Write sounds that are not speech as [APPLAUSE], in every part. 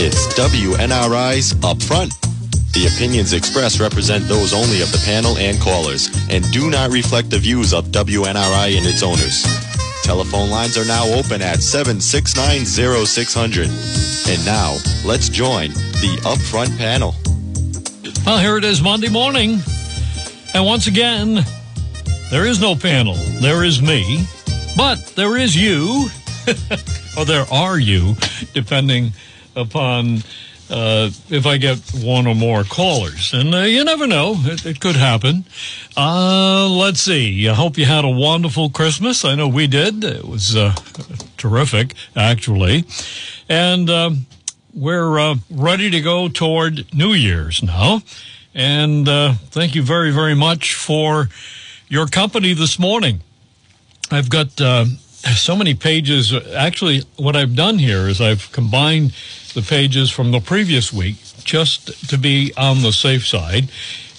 It's WNRI's Upfront. The opinions expressed represent those only of the panel and callers and do not reflect the views of WNRI and its owners. Telephone lines are now open at 7690600. And now, let's join the Upfront panel. Well, here it is Monday morning. And once again, there is no panel. There is me, but there is you, [LAUGHS] or there are you, depending upon uh, if I get one or more callers. And uh, you never know, it, it could happen. Uh, let's see. I hope you had a wonderful Christmas. I know we did. It was uh, terrific, actually. And um, we're uh, ready to go toward New Year's now. And uh, thank you very, very much for your company this morning. I've got uh, so many pages. Actually, what I've done here is I've combined the pages from the previous week just to be on the safe side.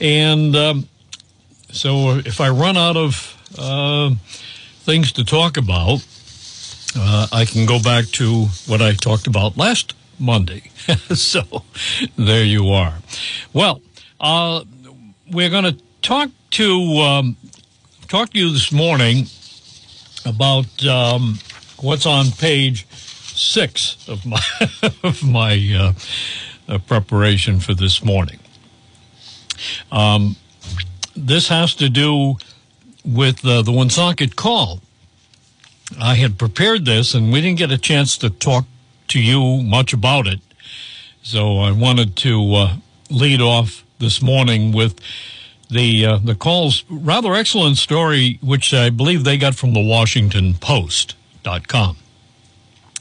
And um, so if I run out of uh, things to talk about, uh, I can go back to what I talked about last Monday. [LAUGHS] so there you are. Well, uh, we're going to talk to um, talk to you this morning about um, what's on page six of my [LAUGHS] of my uh, uh, preparation for this morning. Um, this has to do with uh, the Woonsocket call. I had prepared this, and we didn't get a chance to talk to you much about it. So I wanted to uh, lead off this morning with the uh, the call's rather excellent story, which I believe they got from the Washington Post.com.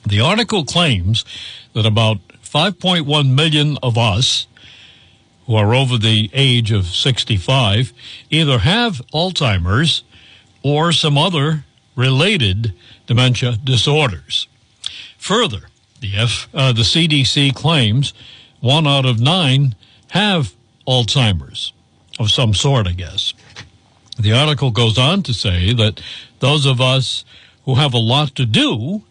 The article claims that about 5.1 million of us who are over the age of 65 either have Alzheimer's or some other related dementia disorders. Further, the, F, uh, the CDC claims one out of nine have Alzheimer's of some sort, I guess. The article goes on to say that those of us who have a lot to do,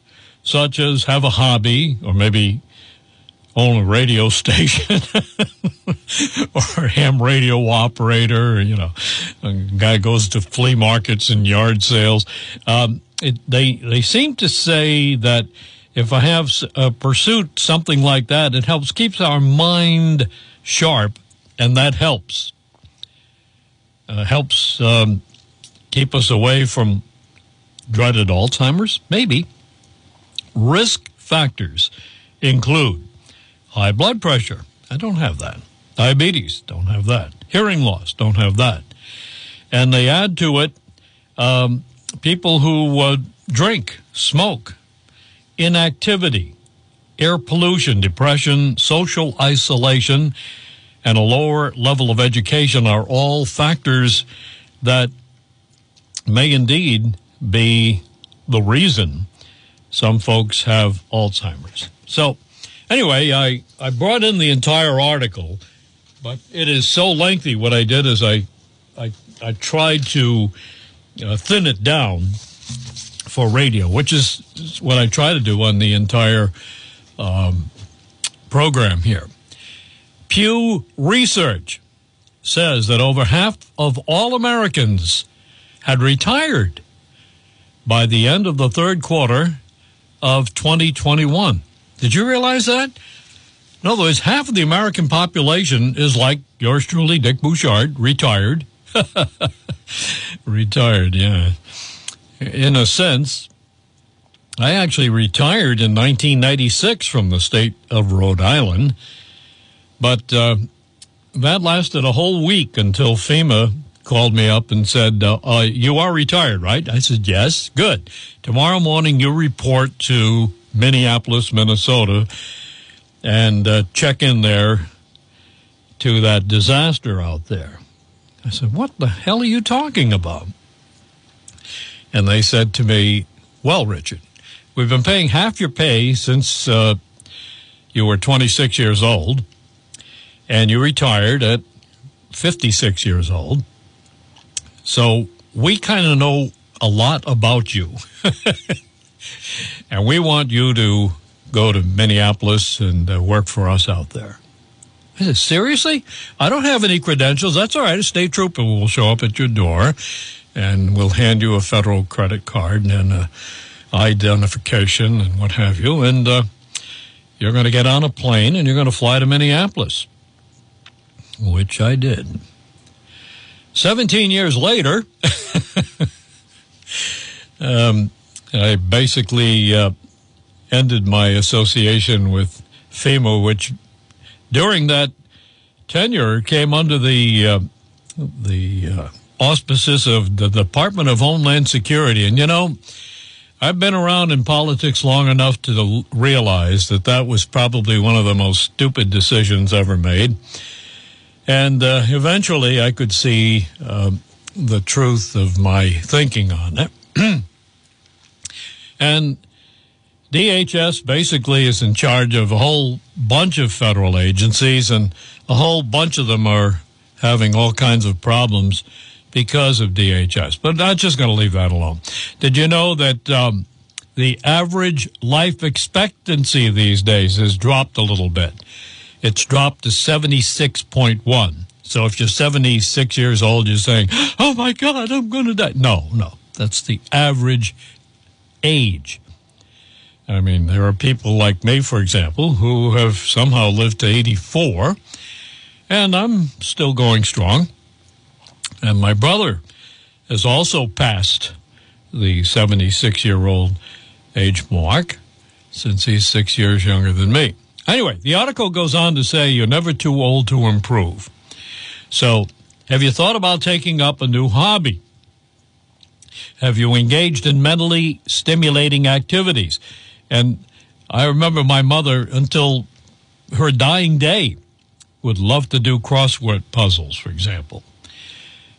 such as have a hobby or maybe own a radio [LAUGHS] station or a ham radio operator, you know, a guy goes to flea markets and yard sales. Um, it, they, they seem to say that if I have a pursuit, something like that, it helps keeps our mind sharp, and that helps. Uh, helps um, keep us away from dreaded Alzheimer's? Maybe. Risk factors include high blood pressure. I don't have that. Diabetes, don't have that. Hearing loss, don't have that. And they add to it um, people who uh, drink, smoke, inactivity, air pollution, depression, social isolation, and a lower level of education are all factors that may indeed be the reason some folks have Alzheimer's. So, anyway, I, I brought in the entire article, but it is so lengthy. What I did is I, I, I tried to uh, thin it down for radio, which is what I try to do on the entire um, program here. Pew Research says that over half of all Americans had retired by the end of the third quarter of 2021. Did you realize that? In other words, half of the American population is like yours truly, Dick Bouchard, retired. [LAUGHS] retired, yeah in a sense, I actually retired in 1996 from the state of Rhode Island, but uh, that lasted a whole week until FEMA called me up and said, uh, uh, You are retired, right? I said, Yes. Good. Tomorrow morning, you report to Minneapolis, Minnesota, and uh, check in there to that disaster out there. I said, What the hell are you talking about? And they said to me, Well, Richard, we've been paying half your pay since uh, you were 26 years old, and you retired at 56 years old. So we kind of know a lot about you. [LAUGHS] and we want you to go to Minneapolis and uh, work for us out there. I said, seriously? I don't have any credentials. That's all right. A state trooper will show up at your door and we'll hand you a federal credit card and a identification and what have you. And uh, you're going to get on a plane and you're going to fly to Minneapolis, which I did. 17 years later, [LAUGHS] um, I basically uh, ended my association with FEMA, which during that tenure came under the uh, the uh, auspices of the Department of Homeland Security. And you know, I've been around in politics long enough to realize that that was probably one of the most stupid decisions ever made. And uh, eventually, I could see uh, the truth of my thinking on it. [CLEARS THROAT] and DHS basically is in charge of a whole bunch of federal agencies, and a whole bunch of them are having all kinds of problems because of DHS. But I'm just going to leave that alone. Did you know that um, the average life expectancy these days has dropped a little bit? It's dropped to 76.1. So if you're 76 years old, you're saying, oh my God, I'm going to die. No, no. That's the average age. I mean, there are people like me, for example, who have somehow lived to 84, and I'm still going strong. And my brother has also passed the 76 year old age mark since he's six years younger than me. Anyway, the article goes on to say you're never too old to improve. So, have you thought about taking up a new hobby? Have you engaged in mentally stimulating activities? And I remember my mother, until her dying day, would love to do crossword puzzles, for example.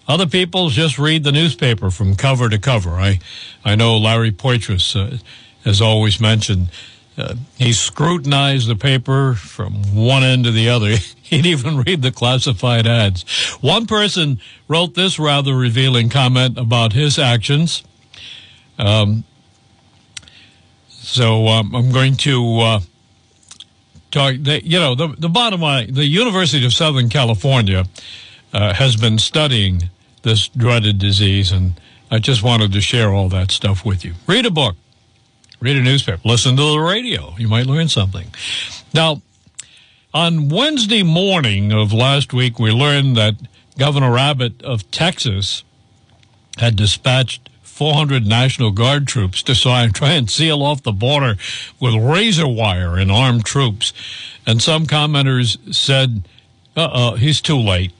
Other people just read the newspaper from cover to cover. I, I know Larry Poitras uh, has always mentioned uh, he scrutinized the paper from one end to the other. [LAUGHS] He'd even read the classified ads. One person wrote this rather revealing comment about his actions. Um, so um, I'm going to uh, talk. You know, the, the bottom line the University of Southern California uh, has been studying this dreaded disease, and I just wanted to share all that stuff with you. Read a book, read a newspaper, listen to the radio. You might learn something. Now, on Wednesday morning of last week, we learned that Governor Abbott of Texas had dispatched 400 National Guard troops to try and seal off the border with razor wire and armed troops. And some commenters said, uh oh, he's too late.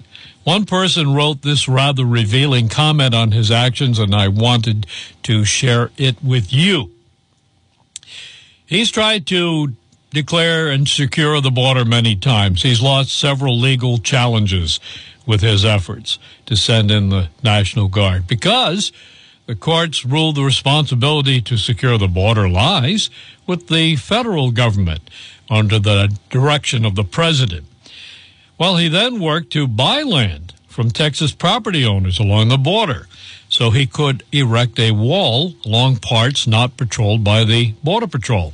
One person wrote this rather revealing comment on his actions, and I wanted to share it with you. He's tried to declare and secure the border many times. He's lost several legal challenges with his efforts to send in the National Guard because the courts ruled the responsibility to secure the border lies with the federal government under the direction of the president. Well, he then worked to buy land from Texas property owners along the border so he could erect a wall along parts not patrolled by the Border Patrol.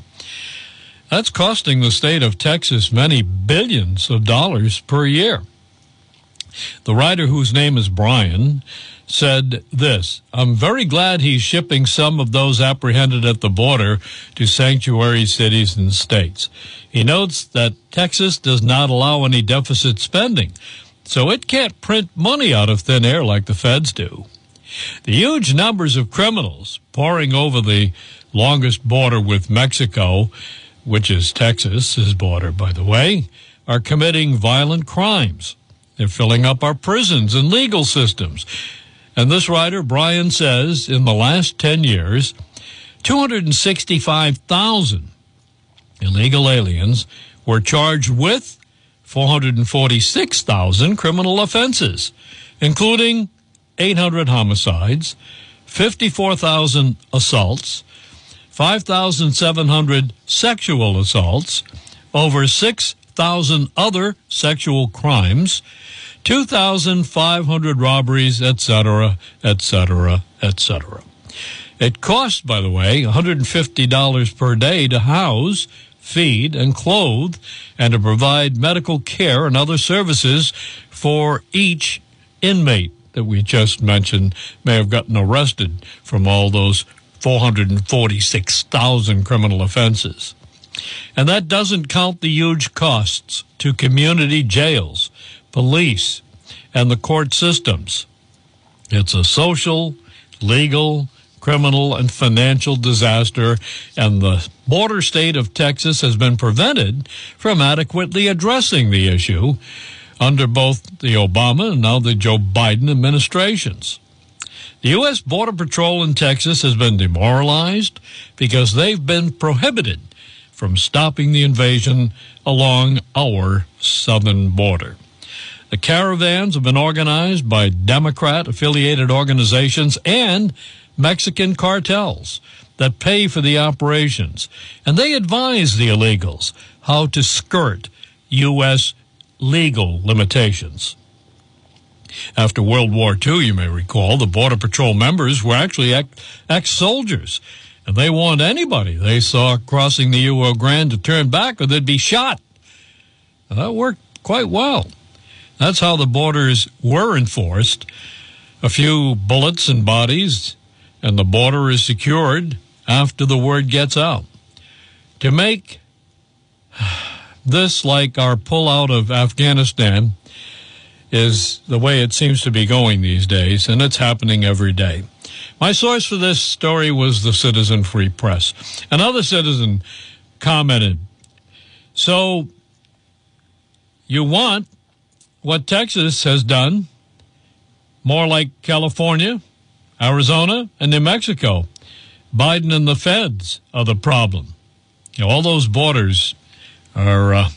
That's costing the state of Texas many billions of dollars per year. The writer, whose name is Brian, said this I'm very glad he's shipping some of those apprehended at the border to sanctuary cities and states. He notes that Texas does not allow any deficit spending, so it can't print money out of thin air like the feds do. The huge numbers of criminals pouring over the longest border with Mexico, which is Texas's border, by the way, are committing violent crimes. They're filling up our prisons and legal systems. And this writer, Brian, says in the last 10 years, 265,000 illegal aliens were charged with 446,000 criminal offenses, including 800 homicides, 54,000 assaults, 5,700 sexual assaults, over 6,000 other sexual crimes, 2,500 robberies, etc., etc., etc. It costs, by the way, $150 per day to house feed, and clothe, and to provide medical care and other services for each inmate that we just mentioned may have gotten arrested from all those 446,000 criminal offenses. And that doesn't count the huge costs to community jails, police, and the court systems. It's a social, legal, criminal, and financial disaster, and the border state of Texas has been prevented from adequately addressing the issue under both the Obama and now the Joe Biden administrations. The U.S. Border Patrol in Texas has been demoralized because they've been prohibited from stopping the invasion along our southern border. The caravans have been organized by Democrat affiliated organizations and Mexican cartels that pay for the operations, and they advise the illegals how to skirt U.S. legal limitations. After World War II, you may recall, the Border Patrol members were actually ex soldiers, and they warned anybody they saw crossing the Rio Grande to turn back or they'd be shot. That worked quite well. That's how the borders were enforced. A few bullets and bodies, and the border is secured after the word gets out. To make [SIGHS] this like our pullout of Afghanistan is the way it seems to be going these days, and it's happening every day. My source for this story was the Citizen Free Press. Another citizen commented, So you want what Texas has done, more like California, Arizona, and New Mexico. Biden and the feds are the problem. You know, all those borders are uh,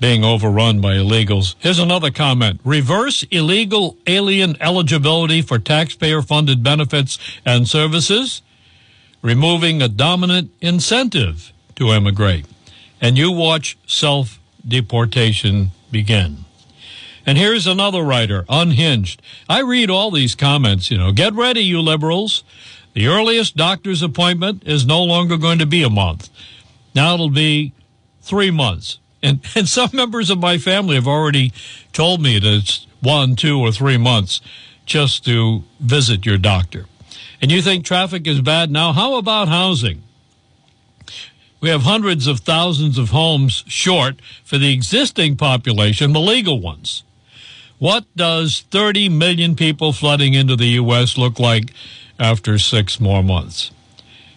being overrun by illegals. Here's another comment reverse illegal alien eligibility for taxpayer funded benefits and services, removing a dominant incentive to immigrate. And you watch self deportation begin. And here's another writer, unhinged. I read all these comments, you know. Get ready, you liberals. The earliest doctor's appointment is no longer going to be a month. Now it'll be three months. And, [LAUGHS] and some members of my family have already told me that it's one, two, or three months just to visit your doctor. And you think traffic is bad now? How about housing? We have hundreds of thousands of homes short for the existing population, the legal ones. What does 30 million people flooding into the U.S. look like after six more months?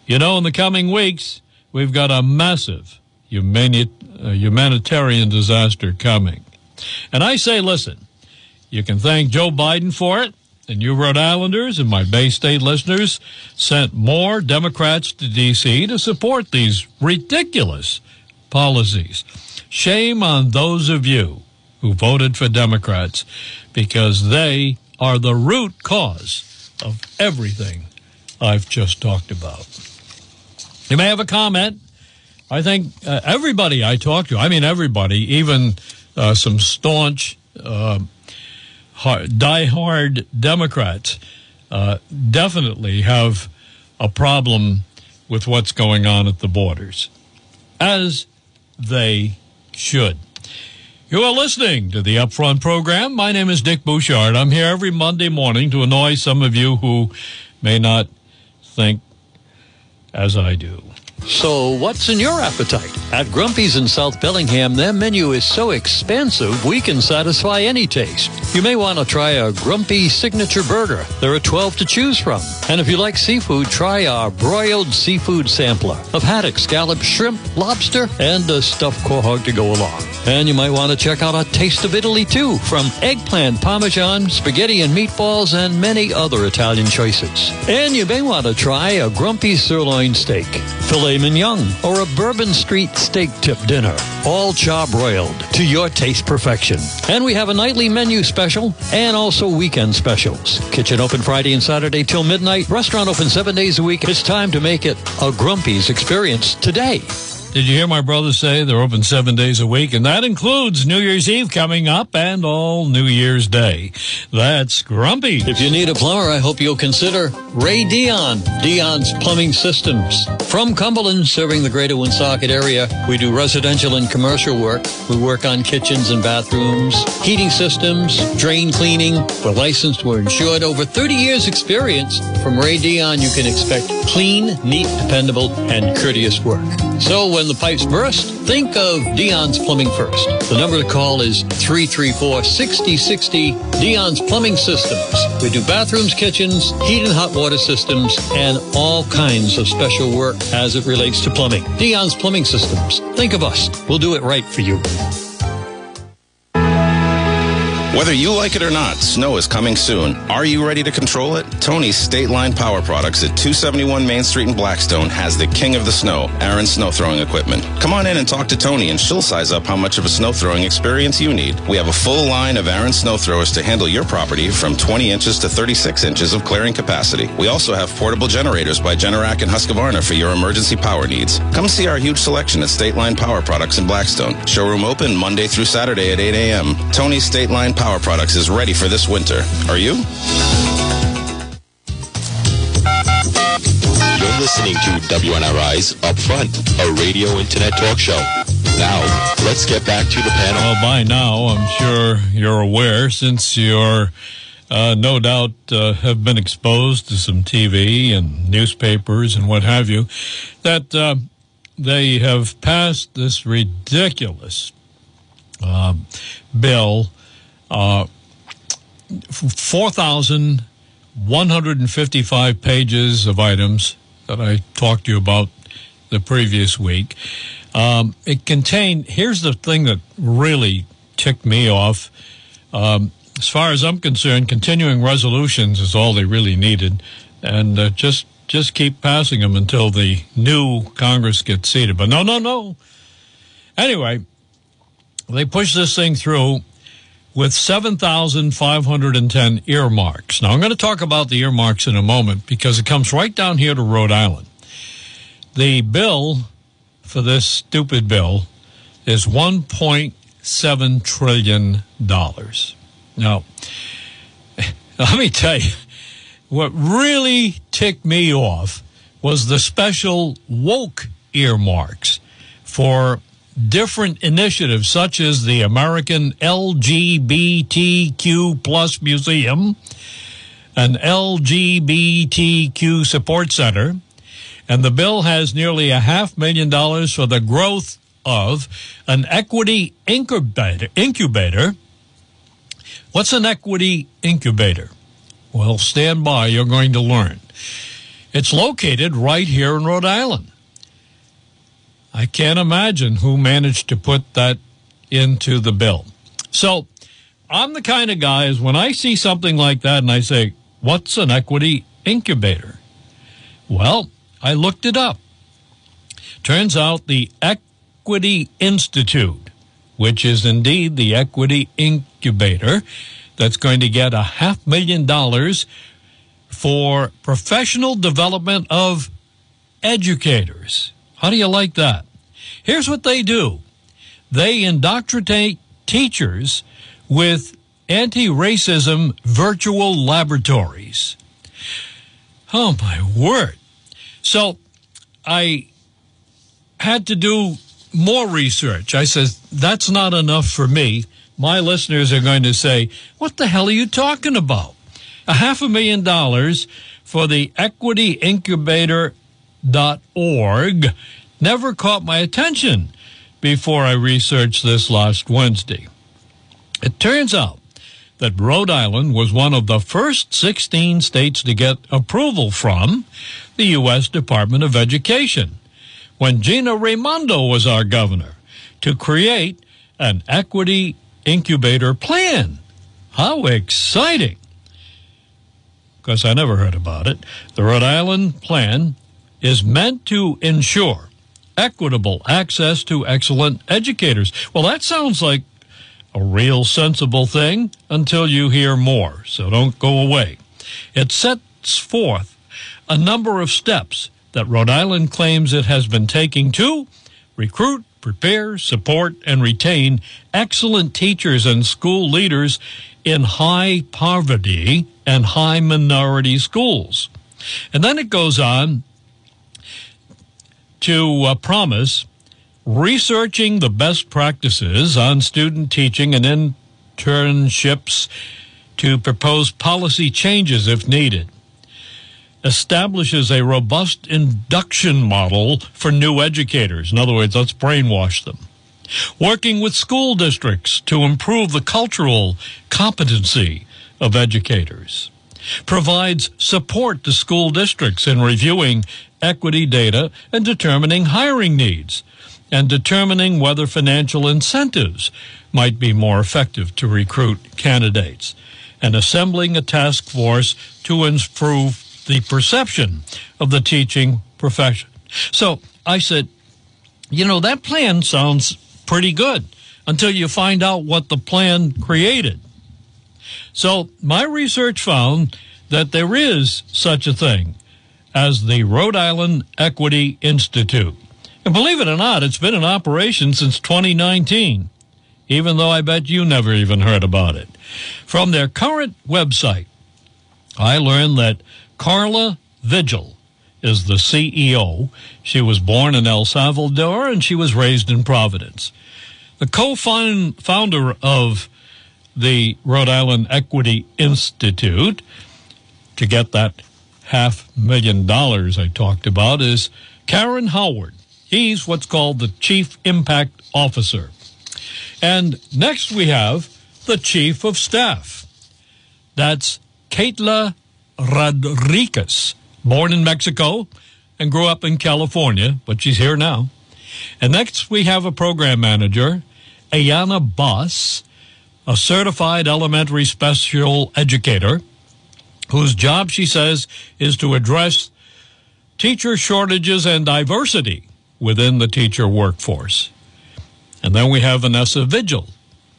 You know, in the coming weeks, we've got a massive humani- uh, humanitarian disaster coming. And I say, listen, you can thank Joe Biden for it and you Rhode Islanders and my Bay State listeners sent more Democrats to D.C. to support these ridiculous policies. Shame on those of you who voted for Democrats because they are the root cause of everything I've just talked about. You may have a comment. I think uh, everybody I talk to, I mean, everybody, even uh, some staunch uh, die-hard Democrats uh, definitely have a problem with what's going on at the borders, as they should. You are listening to the Upfront program. My name is Dick Bouchard. I'm here every Monday morning to annoy some of you who may not think as I do. So, what's in your appetite? At Grumpy's in South Bellingham, their menu is so expansive we can satisfy any taste. You may want to try a Grumpy Signature Burger. There are 12 to choose from. And if you like seafood, try our broiled seafood sampler of haddock, scallop, shrimp, lobster, and a stuffed quahog to go along. And you might want to check out a Taste of Italy too, from eggplant, parmesan, spaghetti and meatballs, and many other Italian choices. And you may want to try a Grumpy sirloin steak, filet mignon, or a Bourbon Street steak tip dinner, all charbroiled to your taste perfection. And we have a nightly menu special and also weekend specials. Kitchen open Friday and Saturday till midnight. Restaurant open seven days a week. It's time to make it a Grumpy's experience today. Did you hear my brother say they're open seven days a week? And that includes New Year's Eve coming up and all New Year's Day. That's Grumpy. If you need a plumber, I hope you'll consider Ray Dion, Dion's Plumbing Systems. From Cumberland, serving the greater Woonsocket area, we do residential and commercial work. We work on kitchens and bathrooms, heating systems, drain cleaning. We're licensed, we're insured. Over 30 years experience. From Ray Dion, you can expect clean, neat, dependable, and courteous work. So when the pipes burst, think of Dion's Plumbing first. The number to call is 334-6060 Dion's Plumbing Systems. We do bathrooms, kitchens, heat and hot water systems, and all kinds of special work as it relates to plumbing. Dion's Plumbing Systems. Think of us. We'll do it right for you. Whether you like it or not, snow is coming soon. Are you ready to control it? Tony's State Line Power Products at 271 Main Street in Blackstone has the king of the snow, Ariens Snow Throwing Equipment. Come on in and talk to Tony and she'll size up how much of a snow throwing experience you need. We have a full line of Ariens Snow Throwers to handle your property from 20 inches to 36 inches of clearing capacity. We also have portable generators by Generac and Husqvarna for your emergency power needs. Come see our huge selection at State Line Power Products in Blackstone. Showroom open Monday through Saturday at 8 a.m. Tony's State Line Power Products is ready for this winter. Are you? You're listening to WNRI's Upfront, a radio internet talk show. Now, let's get back to the panel. Well, by now, I'm sure you're aware, since you're uh, no doubt uh, have been exposed to some TV and newspapers and what have you, that uh, they have passed this ridiculous uh, bill, uh, 4,155 pages of items that I talked to you about the previous week. Um, it contained, here's the thing that really ticked me off. Um, as far as I'm concerned, continuing resolutions is all they really needed, and uh, just just keep passing them until the new Congress gets seated. But no, no, no. Anyway, they pushed this thing through with 7,510 earmarks. Now, I'm going to talk about the earmarks in a moment because it comes right down here to Rhode Island. The bill for this stupid bill is $1.7 trillion. Now, [LAUGHS] let me tell you, what really ticked me off was the special woke earmarks for different initiatives such as the American LGBTQ plus museum, an LGBTQ support center, and the bill has nearly a half million dollars for the growth of an equity incubator. Incubator. What's an equity incubator? Well, stand by. You're going to learn. It's located right here in Rhode Island. I can't imagine who managed to put that into the bill. So I'm the kind of guy is when I see something like that and I say, what's an equity incubator? Well, I looked it up. Turns out the Equity Institute, which is indeed the equity incubator, that's going to get a half million dollars for professional development of educators. How do you like that? Here's what they do they indoctrinate teachers with anti racism virtual laboratories. Oh, my word. So I had to do more research. I said, that's not enough for me. My listeners are going to say, what the hell are you talking about? A half a million dollars for the equityincubator.org never caught my attention before I researched this last Wednesday. It turns out that Rhode Island was one of the first 16 states to get approval from the U.S. Department of Education when Gina Raimondo was our governor to create an equity incubator plan. How exciting! Because I never heard about it. The Rhode Island plan is meant to ensure equitable access to excellent educators. Well, that sounds like a real sensible thing until you hear more, so don't go away. It sets forth a number of steps that Rhode Island claims it has been taking to recruit, prepare, support, and retain excellent teachers and school leaders in high poverty and high minority schools. And then it goes on to uh, promise researching the best practices on student teaching and internships to propose policy changes if needed. Establishes a robust induction model for new educators. In other words, let's brainwash them. Working with school districts to improve the cultural competency of educators. Provides support to school districts in reviewing equity data and determining hiring needs and determining whether financial incentives might be more effective to recruit candidates, and assembling a task force to improve the perception of the teaching profession. So I said, you know, that plan sounds pretty good until you find out what the plan created. So my research found that there is such a thing as the Rhode Island Equity Institute. And believe it or not, it's been in operation since 2019, even though I bet you never even heard about it. From their current website, I learned that Carla Vigil is the CEO. She was born in El Salvador and she was raised in Providence. The co founder of the Rhode Island Equity Institute, to get that half million dollars I talked about, is Karen Howard. He's what's called the Chief Impact Officer. And next we have the Chief of Staff. That's Katla Rodriguez, born in Mexico and grew up in California, but she's here now. And next we have a program manager, Ayana Boss, a certified elementary special educator whose job, she says, is to address teacher shortages and diversity within the teacher workforce. And then we have Vanessa Vigil.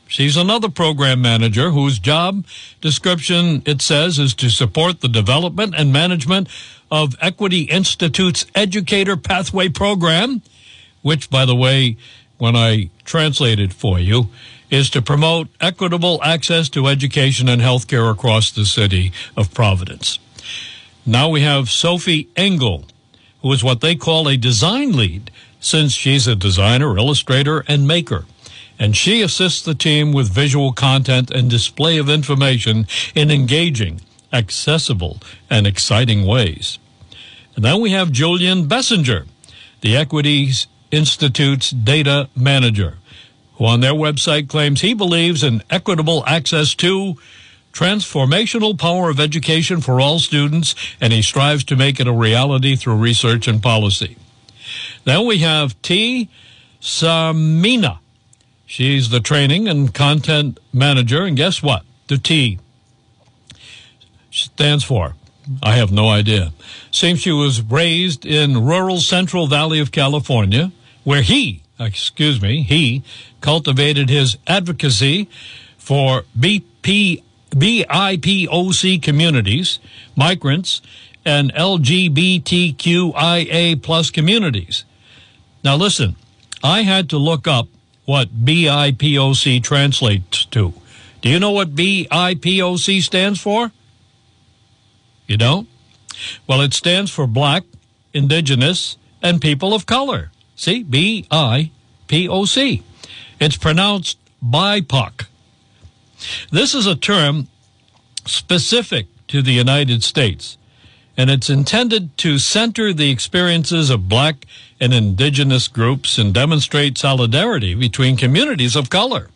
She's another program manager whose job description, it says, is to support the development and management of Equity Institute's Educator Pathway Program, which, by the way, when I translate it for you, is to promote equitable access to education and health care across the city of Providence. Now we have Sophie Engel, who is what they call a design lead, since she's a designer, illustrator, and maker. And she assists the team with visual content and display of information in engaging, accessible, and exciting ways. And then we have Julian Bessinger, the Equities Institute's data manager, who on their website claims he believes in equitable access to transformational power of education for all students, and he strives to make it a reality through research and policy. Then we have T. Samina. She's the training and content manager, and guess what? The T stands for. I have no idea. Seems she was raised in rural Central Valley of California, where he, excuse me, he cultivated his advocacy for BP BIPOC communities, migrants, and LGBTQIA plus communities. Now listen, I had to look up what BIPOC translates to. Do you know what BIPOC stands for? You don't? Well, it stands for Black, Indigenous, and People of Color. See? B I P O C. It's pronounced BIPOC. This is a term specific to the United States, and it's intended to center the experiences of black and indigenous groups and demonstrate solidarity between communities of color.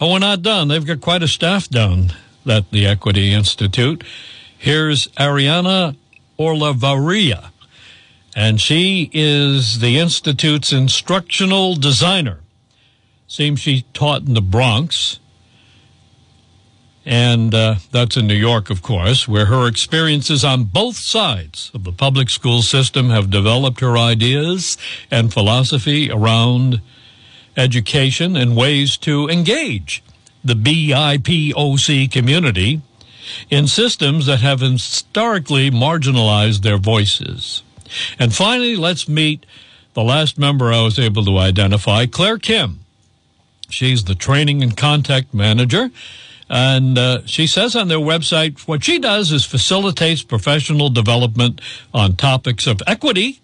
Oh, we're not done. They've got quite a staff down at the Equity Institute. Here's Ariana Orlavaria, and she is the Institute's instructional designer. Seems she taught in the Bronx and uh, that's in New York, of course, where her experiences on both sides of the public school system have developed her ideas and philosophy around education and ways to engage the BIPOC community in systems that have historically marginalized their voices. And finally, let's meet the last member I was able to identify, Claire Kim. She's the training and contact manager. And uh, she says on their website, what she does is facilitates professional development on topics of equity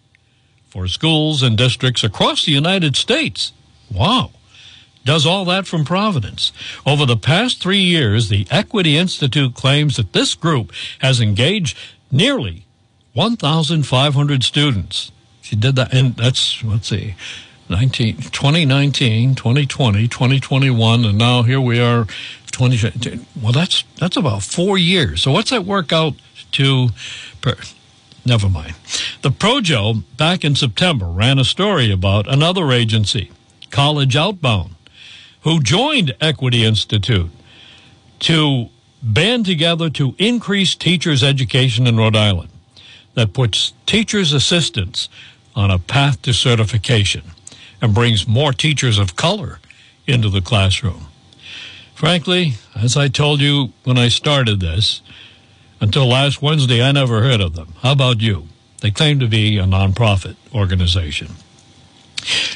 for schools and districts across the United States. Wow. Does all that from Providence. Over the past three years, the Equity Institute claims that this group has engaged nearly 1,500 students. She did that, and that's, let's see, 19, 2019, 2020, 2021, and now here we are, 20. Well, that's that's about four years. So what's that work out to? Per, never mind. The Projo back in September ran a story about another agency, College Outbound, who joined Equity Institute to band together to increase teachers' education in Rhode Island that puts teachers' assistants on a path to certification and brings more teachers of color into the classroom. Frankly, as I told you when I started this, until last Wednesday, I never heard of them. How about you? They claim to be a nonprofit organization.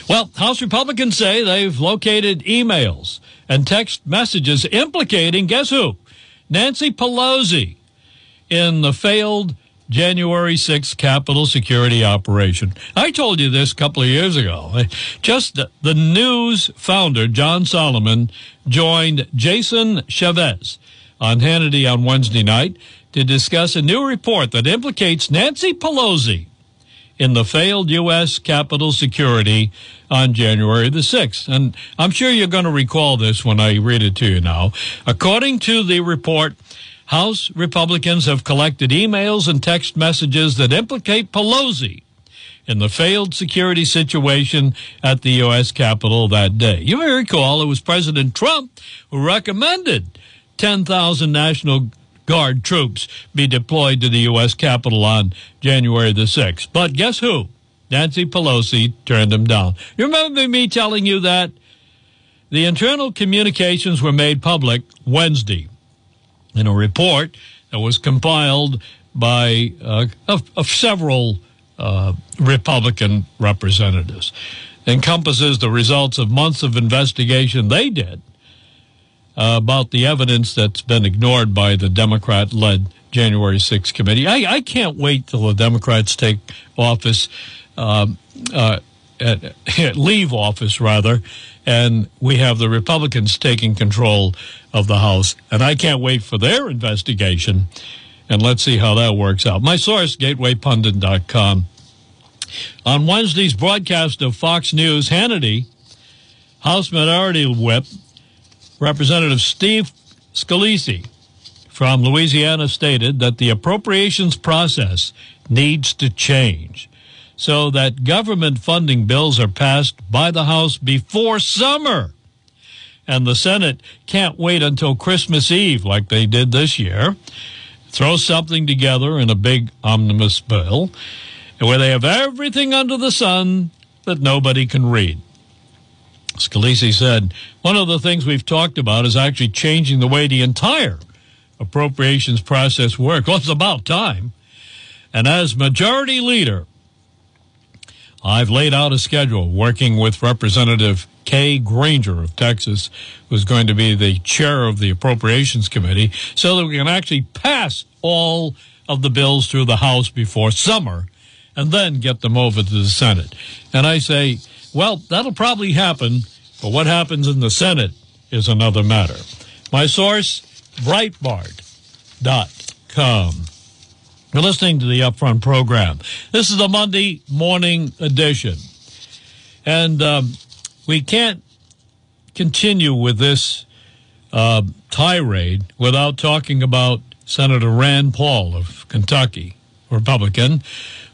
Well, House Republicans say they've located emails and text messages implicating, guess who? Nancy Pelosi in the failed January 6th Capitol security operation. I told you this a couple of years ago. Just the news founder, John Solomon, joined Jason Chaffetz on Hannity on Wednesday night to discuss a new report that implicates Nancy Pelosi in the failed U.S. Capitol security on January the 6th. And I'm sure you're going to recall this when I read it to you now. According to the report, House Republicans have collected emails and text messages that implicate Pelosi in the failed security situation at the U.S. Capitol that day. You may recall it was President Trump who recommended 10,000 National Guard troops be deployed to the U.S. Capitol on January the 6th. But guess who? Nancy Pelosi turned him down. You remember me telling you that? The internal communications were made public Wednesday in a report that was compiled by uh, of, of, several uh, Republican representatives. Encompasses the results of months of investigation they did uh, about the evidence that's been ignored by the Democrat led January 6th committee. I, I, can't wait till the Democrats take office, um, uh, at, [LAUGHS] leave office rather, and we have the Republicans taking control of the House. And I can't wait for their investigation. And let's see how that works out. My source, gatewaypundit.com. On Wednesday's broadcast of Fox News, Hannity, House Minority Whip, Representative Steve Scalise from Louisiana stated that the appropriations process needs to change so that government funding bills are passed by the House before summer. And the Senate can't wait until Christmas Eve like they did this year. Throw something together in a big omnibus bill where they have everything under the sun that nobody can read. Scalise said, one of the things we've talked about is actually changing the way the entire appropriations process works. [LAUGHS] Well, it's about time. And as majority leader, I've laid out a schedule working with Representative Kay Granger of Texas, who's going to be the chair of the Appropriations Committee, so that we can actually pass all of the bills through the House before summer and then get them over to the Senate. And I say, well, that'll probably happen, but what happens in the Senate is another matter. My source, Breitbart.com. You're listening to the Upfront program. This is the Monday morning edition. And um, we can't continue with this uh, tirade without talking about Senator Rand Paul of Kentucky, Republican,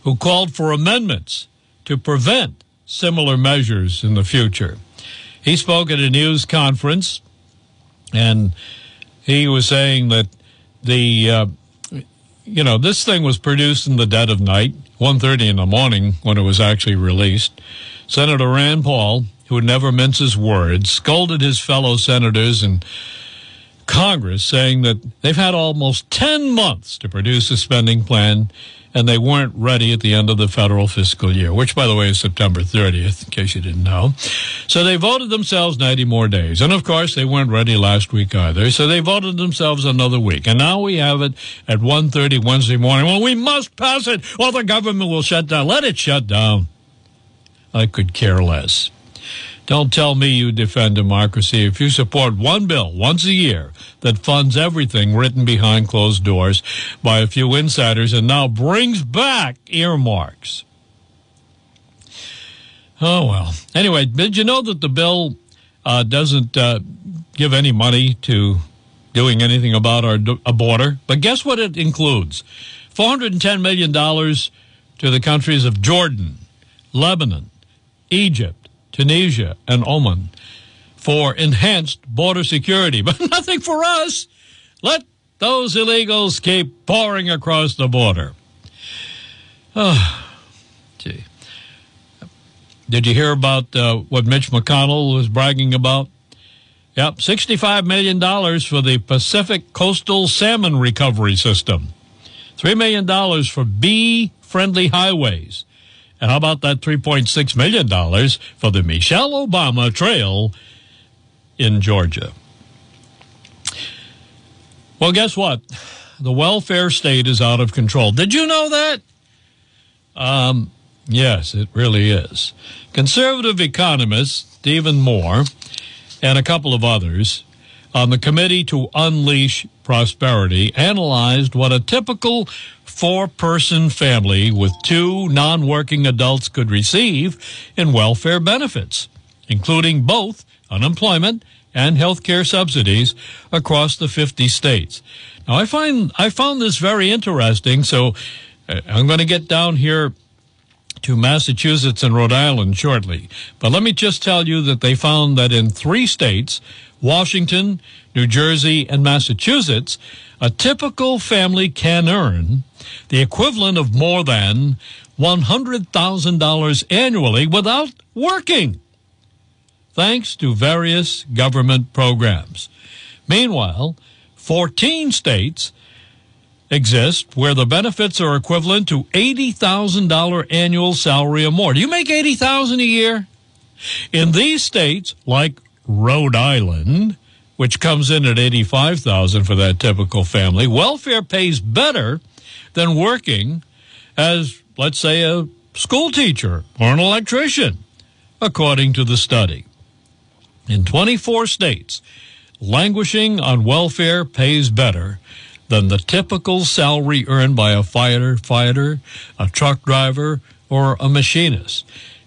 who called for amendments to prevent similar measures in the future. He spoke at a news conference and he was saying that the uh, you know, this thing was produced in the dead of night, 1.30 in the morning when it was actually released. Senator Rand Paul, who never minces words, scolded his fellow senators and Congress saying that they've had almost 10 months to produce a spending plan and they weren't ready at the end of the federal fiscal year, which, by the way, is September 30th, in case you didn't know. So they voted themselves 90 more days. And of course, they weren't ready last week either. So they voted themselves another week. And now we have it at 1.30 Wednesday morning. Well, we must pass it or the government will shut down. Let it shut down. I could care less. Don't tell me you defend democracy if you support one bill once a year that funds everything written behind closed doors by a few insiders and now brings back earmarks. Oh, well. Anyway, did you know that the bill uh, doesn't uh, give any money to doing anything about our border? But guess what it includes? $410 million to the countries of Jordan, Lebanon, Egypt, Tunisia, and Oman for enhanced border security, [LAUGHS] but nothing for us. Let those illegals keep pouring across the border. Oh, [SIGHS] gee. Did you hear about uh, what Mitch McConnell was bragging about? Yep, $65 million for the Pacific Coastal Salmon Recovery System. $3 million for bee friendly highways. And how about that $3.6 million for the Michelle Obama Trail in Georgia? Well, guess what? The welfare state is out of control. Did you know that? Um, yes, it really is. Conservative economist Stephen Moore and a couple of others on the Committee to Unleash Prosperity analyzed what a typical four person family with two non working adults could receive in welfare benefits, including both unemployment and health care subsidies across the 50 states. Now, I find I found this very interesting, so uh, I'm going to get down here to Massachusetts and Rhode Island shortly. But let me just tell you that they found that in three states, Washington, New Jersey, and Massachusetts, a typical family can earn the equivalent of more than $100,000 annually without working, thanks to various government programs. Meanwhile, 14 states exist where the benefits are equivalent to $80,000 annual salary or more. Do you make $80,000 a year? In these states, like Rhode Island, which comes in at 85,000 for that typical family, welfare pays better than working as, let's say, a school teacher or an electrician, according to the study. In 24 states, languishing on welfare pays better than the typical salary earned by a fighter, fighter, a truck driver, or a machinist.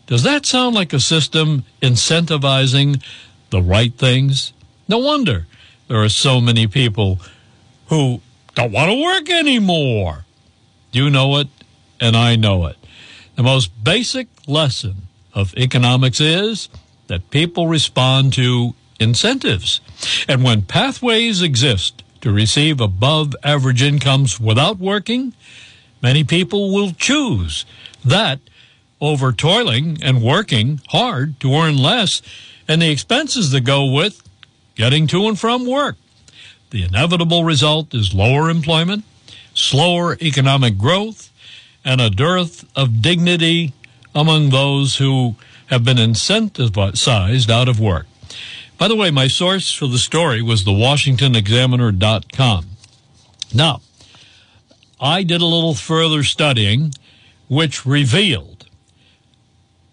Does that sound like a system incentivizing the right things? No wonder there are so many people who don't want to work anymore. You know it, and I know it. The most basic lesson of economics is that people respond to incentives. And when pathways exist to receive above average incomes without working, many people will choose that over toiling and working hard to earn less and the expenses that go with getting to and from work. The inevitable result is lower employment, slower economic growth, and a dearth of dignity among those who have been incentivized out of work. By the way, my source for the story was the WashingtonExaminer.com. Now, I did a little further studying, which revealed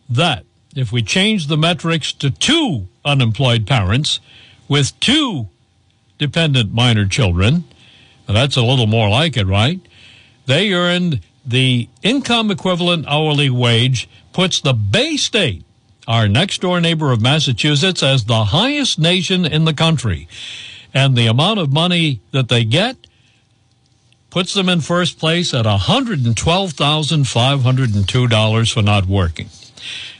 that if we change the metrics to two unemployed parents with two dependent minor children, that's a little more like it, right? They earned the income equivalent hourly wage, puts the Bay State, our next door neighbor of Massachusetts, as the highest nation in the country. And the amount of money that they get puts them in first place at $112,502 for not working.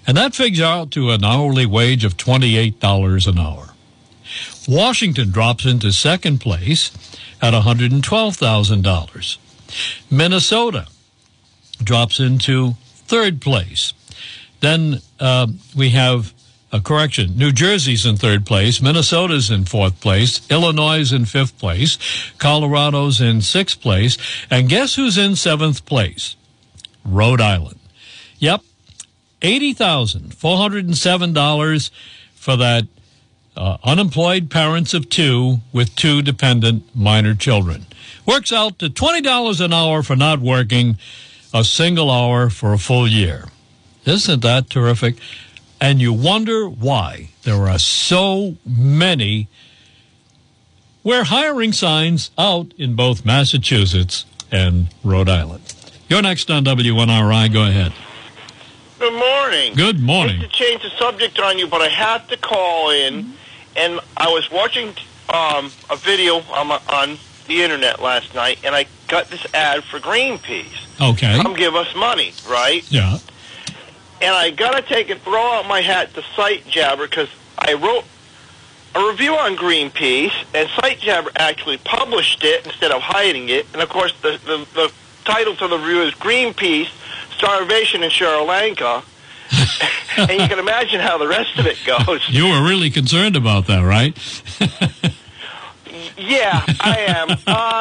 And that figures out to an hourly wage of $28 an hour. Washington drops into second place at $112,000. Minnesota drops into third place. Then uh, we have a correction, New Jersey's in third place, Minnesota's in fourth place, Illinois is in fifth place, Colorado's in sixth place, and guess who's in seventh place? Rhode Island. Yep, $80,407 for that uh, unemployed parents of two with two dependent minor children. Works out to $20 an hour for not working a single hour for a full year. Isn't that terrific? And you wonder why there are so many we're hiring signs out in both Massachusetts and Rhode Island. You're next on WNRI. Go ahead. Good morning. Good morning. Hate to change the subject on you, but I have to call in, and I was watching um, a video on, my, on the internet last night, and I got this ad for Greenpeace. Okay. Come give us money, right? Yeah. And I gotta take and throw out my hat to Site Jabber because I wrote a review on Greenpeace, and Site Jabber actually published it instead of hiding it. And of course, the the, the title to the review is Greenpeace starvation in Sri Lanka. [LAUGHS] and you can imagine how the rest of it goes. You were really concerned about that, right? [LAUGHS] Yeah, I am.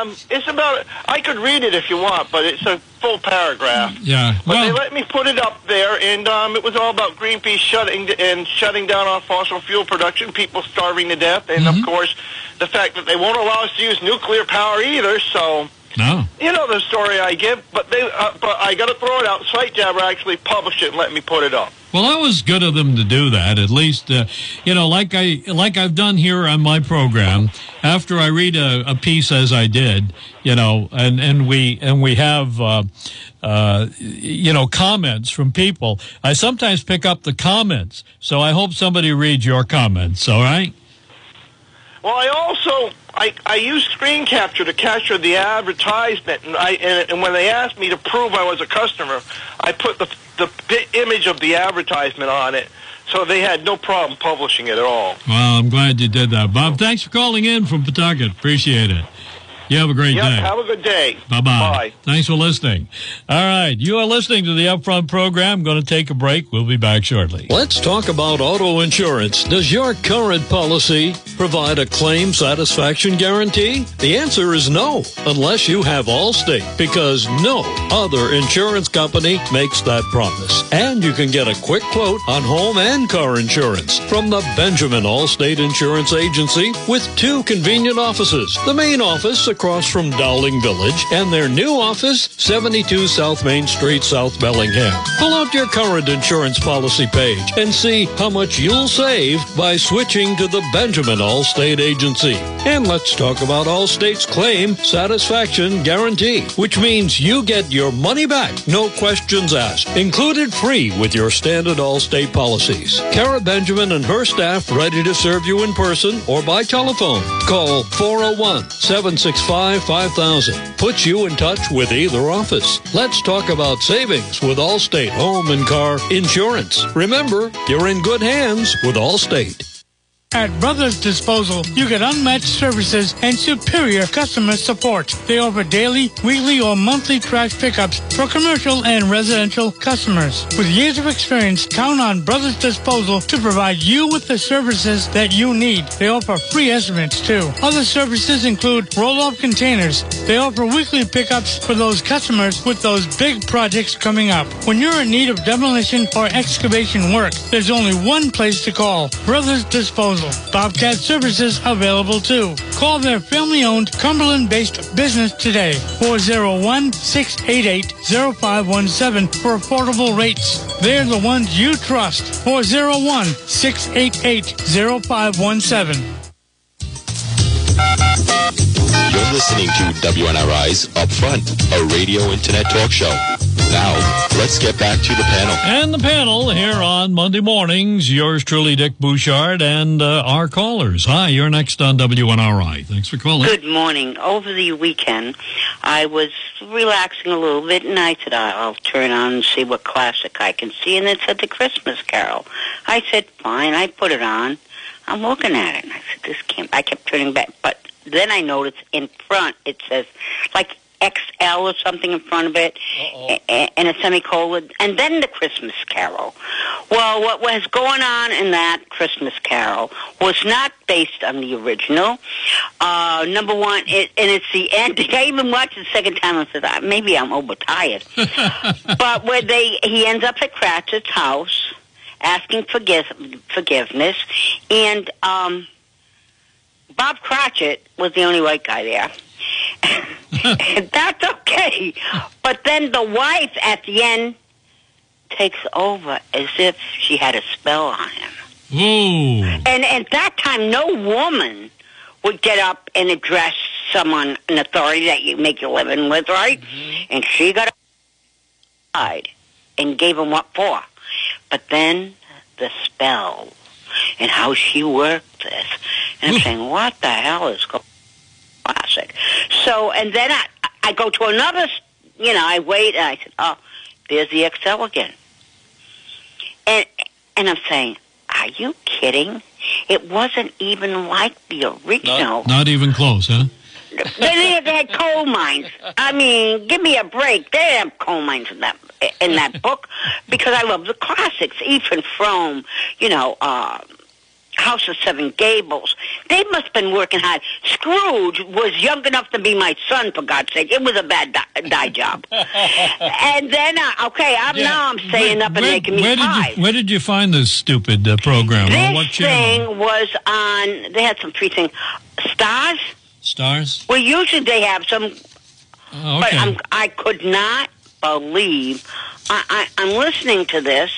Um, it's about. I could read it if you want, but it's a full paragraph. Yeah. But they let me put it up there, and um, it was all about Greenpeace shutting and shutting down our fossil fuel production, people starving to death, and Mm-hmm. of course, the fact that they won't allow us to use nuclear power either. So, no. you know the story I give. But they, uh, but I got to throw it out. SiteJabber actually published it and let me put it up. Well, that was good of them to do that. At least, uh, you know, like I like I've done here on my program. After I read a, a piece as I did, you know, and and we and we have. Uh, uh, you know, comments from people. I sometimes pick up the comments, so I hope somebody reads your comments. All right. Well, I also I, I used screen capture to capture the advertisement, and I and, and when they asked me to prove I was a customer, I put the the image of the advertisement on it, so they had no problem publishing it at all. Well, I'm glad you did that, Bob. Thanks for calling in from Pawtucket. Appreciate it. You have a great Yep. day. Have a good day. Bye bye. Thanks for listening. All right. You are listening to the Upfront program. Going to take a break. We'll be back shortly. Let's talk about auto insurance. Does your current policy provide a claim satisfaction guarantee? The answer is no, unless you have Allstate, because no other insurance company makes that promise. And you can get a quick quote on home and car insurance from the Benjamin Allstate Insurance Agency with two convenient offices. The main office across from Dowling Village and their new office, 72 South Main Street, South Bellingham. Pull out your current insurance policy page and see how much you'll save by switching to the Benjamin Allstate Agency. And let's talk about Allstate's claim satisfaction guarantee, which means you get your money back, no questions asked, included free with your standard Allstate policies. Kara Benjamin and her staff ready to serve you in person or by telephone. Call 401 765 5000. Puts you in touch with either office. Let's talk about savings with Allstate Home and Car Insurance. Remember, you're in good hands with Allstate. At Brothers Disposal, you get unmatched services and superior customer support. They offer daily, weekly, or monthly trash pickups for commercial and residential customers. With years of experience, count on Brothers Disposal to provide you with the services that you need. They offer free estimates too. Other services include roll-off containers. They offer weekly pickups for those customers with those big projects coming up. When you're in need of demolition or excavation work, there's only one place to call. Brothers Disposal. Bobcat services available too. Call their family-owned Cumberland-based business today. 401-688-0517 for affordable rates. They're the ones you trust. 401-688-0517. You're listening to WNRI's Upfront, a radio internet talk show. Now, let's get back to the panel. And the panel here on Monday mornings. Yours truly, Dick Bouchard, and uh, our callers. Hi, you're next on WNRI. Thanks for calling. Good morning. Over the weekend, I was relaxing a little bit, and I said, I'll turn on and see what classic I can see. And it said The Christmas Carol. I said, fine. I put it on. I'm looking at it, and I said, this can't... I kept turning back, but then I noticed in front it says, like XL or something in front of it, a- and a semicolon, and then the Christmas Carol. Well, what was going on in that Christmas Carol was not based on the original. Uh, number one, it, and it's the ending. [LAUGHS] I even watched it the second time and said, "Ah, maybe I'm overtired. [LAUGHS] but where they, he ends up at Cratchit's house asking forgive, forgiveness, and um, Bob Cratchit was the only white guy there. And [LAUGHS] That's okay. But then the wife at the end takes over as if she had a spell on him. Ooh. And at that time, no woman would get up and address someone, an authority that you make your living with, right? Mm-hmm. And she got side and gave him what for. But then the spell and how she worked this. And I'm saying, what the hell is going classic? So, and then I, I go to another, you know, I wait and I said, oh, there's the XL again. And, and I'm saying, are you kidding? It wasn't even like the original. Not even close, huh? they, they had coal mines. I mean, give me a break. They have coal mines in that in that book because I love the classics, even from you know. Uh, House of Seven Gables. They must have been working hard. Scrooge was young enough to be my son, for God's sake. It was a bad die, die job. [LAUGHS] and then, uh, okay, I'm now I'm staying up and where, making me where. Did you, where did you find this stupid uh, program? On what This channel? thing was on. They had some free thing. Stars. Stars? Well, usually they have some Oh, but okay. I'm, I could not believe I, I, I'm listening to this,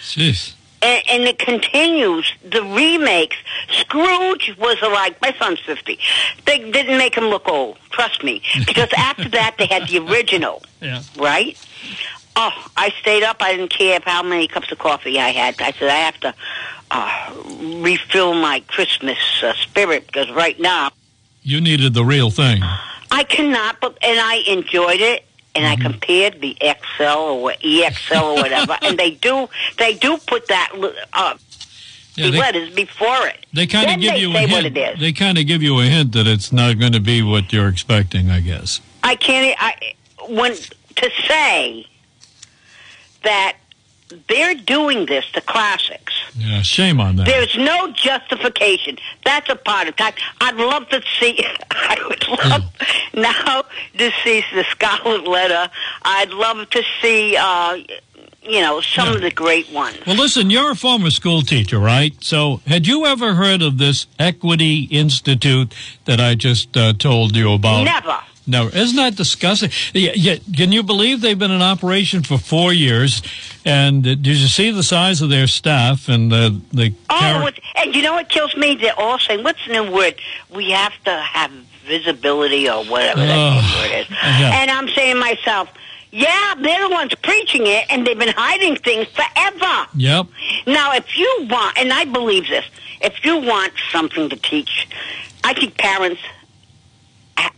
Jeez. And, and it continues. The remakes. Scrooge was like my son's fifty. They didn't make him look old. Trust me, because [LAUGHS] after that they had the original, Yeah. right? Oh, I stayed up. I didn't care how many cups of coffee I had. I said I have to uh, refill my Christmas uh, spirit because right now You needed the real thing. I cannot, but and I enjoyed it, and Mm-hmm. I compared the XL or EXL or whatever, and they do they do put that uh, Yeah, the they, letters before it. they kind of give you a hint. what it is. They kind of give you a hint that it's not going to be what you're expecting, I guess. I can't. I when to say that they're doing this to classics. Yeah, shame on that. There's no justification. That's a part of time. I'd love to see. [LAUGHS] I would love now to see the Scarlet Letter. I'd love to see, uh, you know, some of the great ones. Well, listen, you're a former school teacher, right? So, had you ever heard of this Equity Institute that I just uh, told you about? Never. No, isn't that disgusting? Yeah, yeah, can you believe they've been in operation for four years? And uh, did you see the size of their staff and the the? Oh, and you know what kills me? They're all saying, "What's the new word? We have to have visibility or whatever that word is." Yeah. And I'm saying to myself, "Yeah, they're the ones preaching it, and they've been hiding things forever." Yep. Now, if you want, and I believe this, if you want something to teach, I think parents,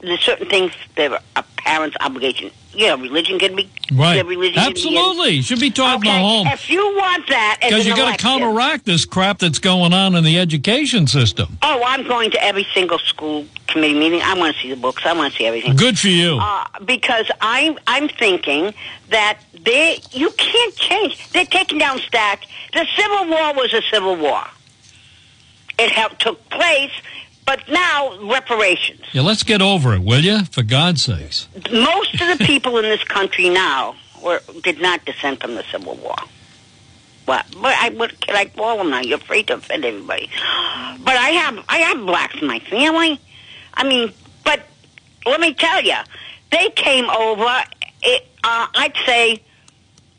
there's certain things that are a parent's obligation. You know, religion can be, Right. religion can be Absolutely. Should be taught in the home. if you want that, Because you got to counteract this crap that's going on in the education system. Oh, I'm going to every single school committee meeting. I want to see the books. I want to see everything. Good for you. Uh, because I'm I'm thinking that they you can't change. They're taking down stacks. The Civil War was a civil war. It helped, took place, but now reparations. Yeah, let's get over it, will you? For God's sakes. Most of the people in this country now were did not descend from the Civil War. What? But I what can I call them now? You're afraid to offend everybody. But I have I have blacks in my family. I mean, but let me tell you, they came over. It, uh, I'd say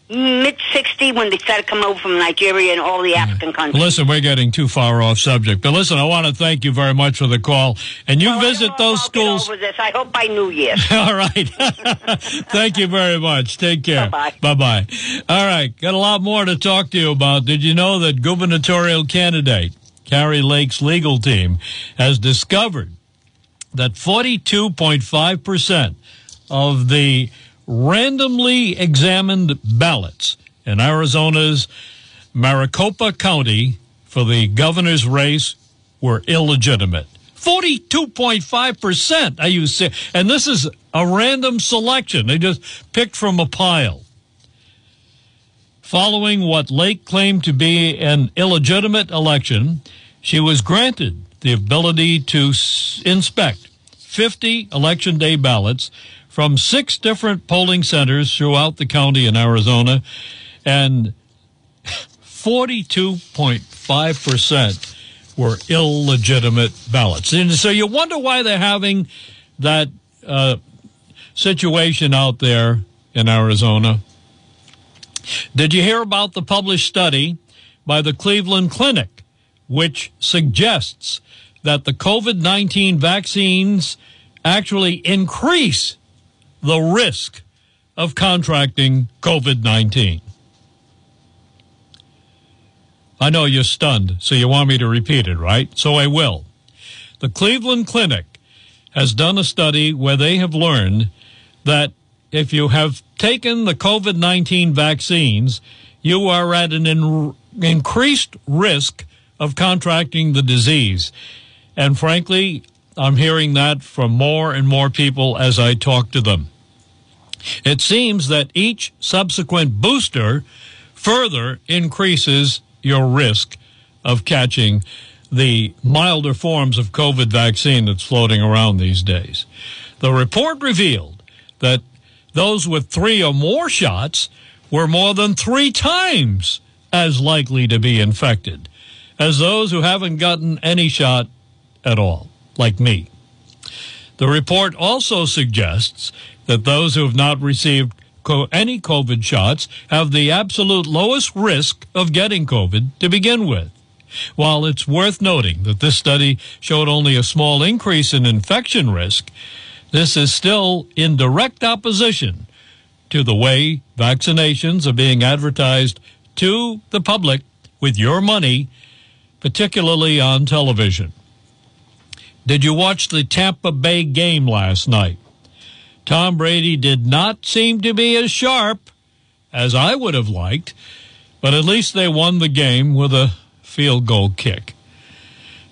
mid '60 when they started coming over from Nigeria and all the African countries. Listen, we're getting too far off subject. But listen, I want to thank you very much for the call. And you Well, visit those if I'll get schools. I hope by New Year. [LAUGHS] All right. [LAUGHS] Thank you very much. Take care. Bye-bye. Bye bye. All right. Got a lot more to talk to you about. Did you know that gubernatorial candidate Kari Lake's legal team has discovered that 42.5% of the randomly examined ballots in Arizona's Maricopa County for the governor's race were illegitimate. 42.5%. Are you serious? And this is a random selection. They just picked from a pile. Following what Lake claimed to be an illegitimate election, she was granted the ability to inspect 50 election day ballots from six different polling centers throughout the county in Arizona, and 42.5% were illegitimate ballots. And so you wonder why they're having that uh, situation out there in Arizona. Did you hear about the published study by the Cleveland Clinic, which suggests that the COVID 19 vaccines actually increase the risk of contracting COVID 19? I know you're stunned, so you want me to repeat it, right? So I will. The Cleveland Clinic has done a study where they have learned that if you have taken the COVID 19 vaccines, you are at an in- increased risk of contracting the disease. And frankly, I'm hearing that from more and more people as I talk to them. It seems that each subsequent booster further increases your risk of catching the milder forms of COVID vaccine that's floating around these days. The report revealed that those with three or more shots were more than three times as likely to be infected as those who haven't gotten any shot at all, like me. The report also suggests that those who have not received co- any COVID shots have the absolute lowest risk of getting COVID to begin with. While it's worth noting that this study showed only a small increase in infection risk, this is still in direct opposition to the way vaccinations are being advertised to the public with your money, particularly on television. Did you watch the Tampa Bay game last night? Tom Brady did not seem to be as sharp as I would have liked, but at least they won the game with a field goal kick.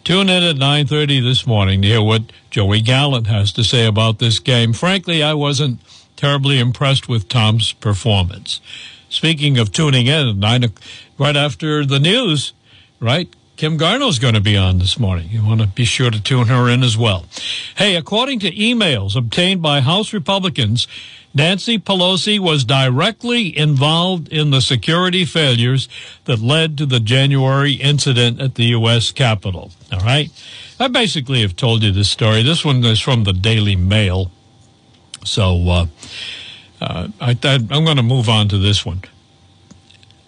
Tune in at 9:30 this morning to hear what Joey Gallant has to say about this game. Frankly, I wasn't terribly impressed with Tom's performance. Speaking of tuning in at nine, right after the news, right? Kim Garneau's going to be on this morning. You want to be sure to tune her in as well. Hey, according to emails obtained by House Republicans, Nancy Pelosi was directly involved in the security failures that led to the January incident at the U.S. Capitol. All right. I basically have told you this story. This one is from the Daily Mail. So uh, uh, I, I'm going to move on to this one.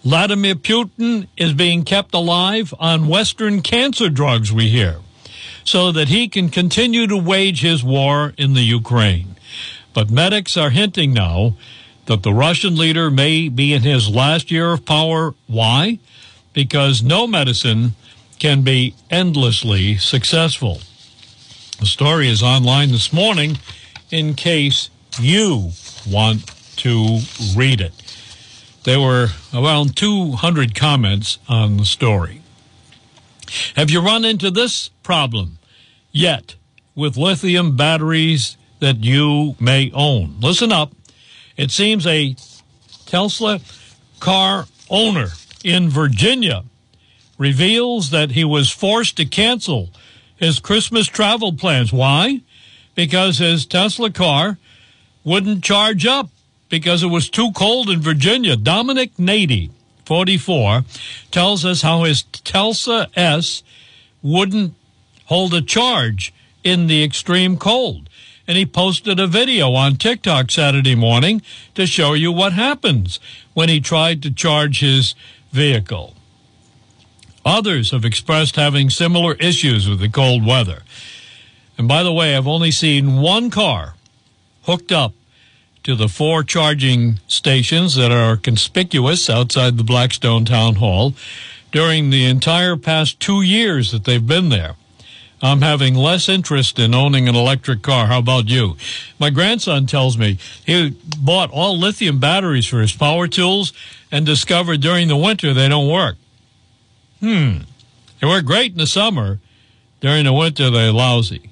Vladimir Putin is being kept alive on Western cancer drugs, we hear, so that he can continue to wage his war in the Ukraine. But medics are hinting now that the Russian leader may be in his last year of power. Why? Because no medicine can be endlessly successful. The story is online this morning in case you want to read it. There were around 200 comments on the story. Have you run into this problem yet with lithium batteries that you may own? Listen up. It seems a Tesla car owner in Virginia reveals that he was forced to cancel his Christmas travel plans. Why? Because his Tesla car wouldn't charge up because it was too cold in Virginia. Dominic Nady, 44, tells us how his Tesla S wouldn't hold a charge in the extreme cold. And he posted a video on TikTok Saturday morning to show you what happens when he tried to charge his vehicle. Others have expressed having similar issues with the cold weather. And by the way, I've only seen one car hooked up to the four charging stations that are conspicuous outside the Blackstone Town Hall during the entire past two years that they've been there. I'm having less interest in owning an electric car. How about you? My grandson tells me he bought all lithium batteries for his power tools and discovered during the winter they don't work. Hmm. They work great in the summer. During the winter, they're lousy.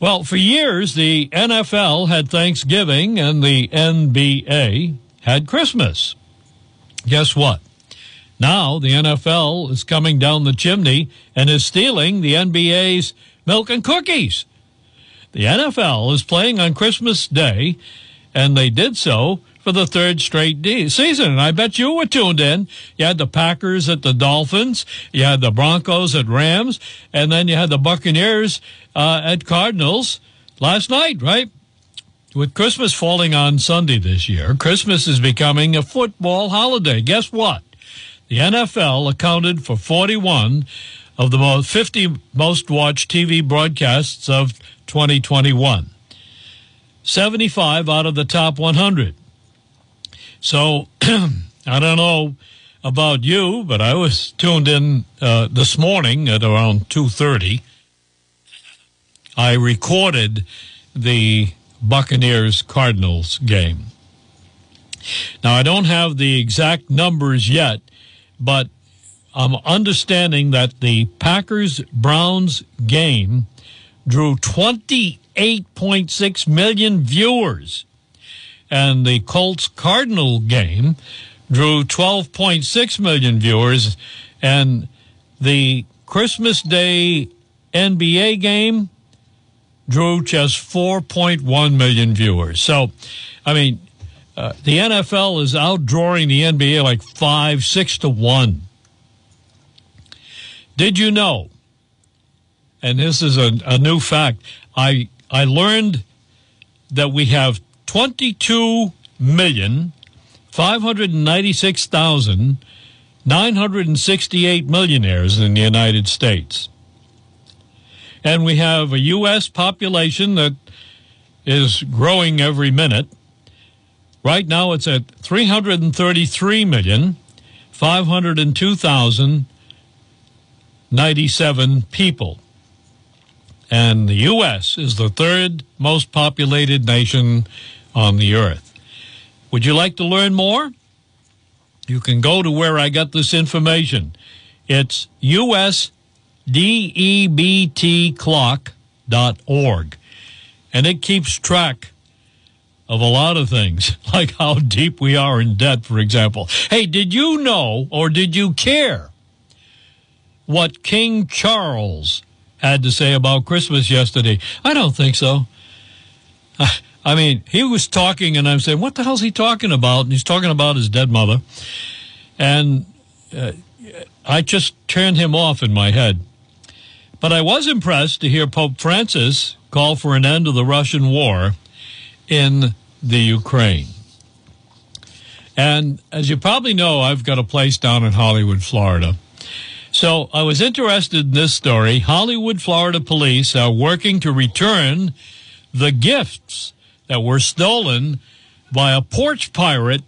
Well, for years, the NFL had Thanksgiving and the NBA had Christmas. Guess what? Now the NFL is coming down the chimney and is stealing the NBA's milk and cookies. The NFL is playing on Christmas Day, and they did so for the third straight de- season. And I bet you were tuned in. You had the Packers at the Dolphins, you had the Broncos at Rams, and then you had the Buccaneers uh, at Cardinals last night, right? With Christmas falling on Sunday this year, Christmas is becoming a football holiday. Guess what? The NFL accounted for 41 of the most 50 most watched TV broadcasts of 2021. 75 out of the top 100. So [CLEARS THROAT] I don't know about you, but I was tuned in uh, this morning at around 2:30. I recorded the Buccaneers Cardinals game. Now I don't have the exact numbers yet, but I'm understanding that the Packers Browns game drew 28.6 million viewers and the Colts Cardinal game drew 12.6 million viewers, and the Christmas Day NBA game drew just 4.1 million viewers. So, I mean, uh, the NFL is outdrawing the NBA like five, six to one. Did you know? And this is a, a new fact. I I learned that we have 22 million 596,968 millionaires in the United States. And we have a U.S. population that is growing every minute. Right now it's at 333 million 502,097 people. And the U.S. is the third most populated nation on the earth. Would you like to learn more? You can go to where I got this information. It's usdebtclock.org. And it keeps track of a lot of things, [LAUGHS] like how deep we are in debt, for example. Hey, did you know or did you care what King Charles had to say about Christmas yesterday? I don't think so. I mean, he was talking, and I'm saying, what the hell's he talking about? And he's talking about his dead mother. And uh, I just turned him off in my head. But I was impressed to hear Pope Francis call for an end to the Russian war in the Ukraine. And as you probably know, I've got a place down in Hollywood, Florida. So I was interested in this story. Hollywood, Florida police are working to return the gifts that were stolen by a porch pirate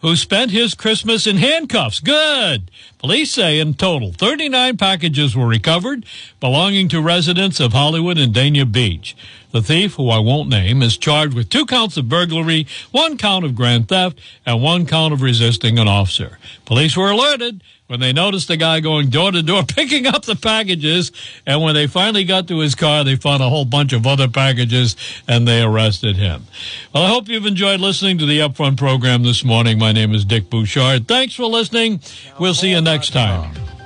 who spent his Christmas in handcuffs. Good. Police say in total, 39 packages were recovered belonging to residents of Hollywood and Dania Beach. The thief, who I won't name, is charged with two counts of burglary, one count of grand theft, and one count of resisting an officer. Police were alerted when they noticed the guy going door to door [LAUGHS] picking up the packages. And when they finally got to his car, they found a whole bunch of other packages and they arrested him. Well, I hope you've enjoyed listening to the Upfront program this morning. My name is Dick Bouchard. Thanks for listening. We'll see you next time.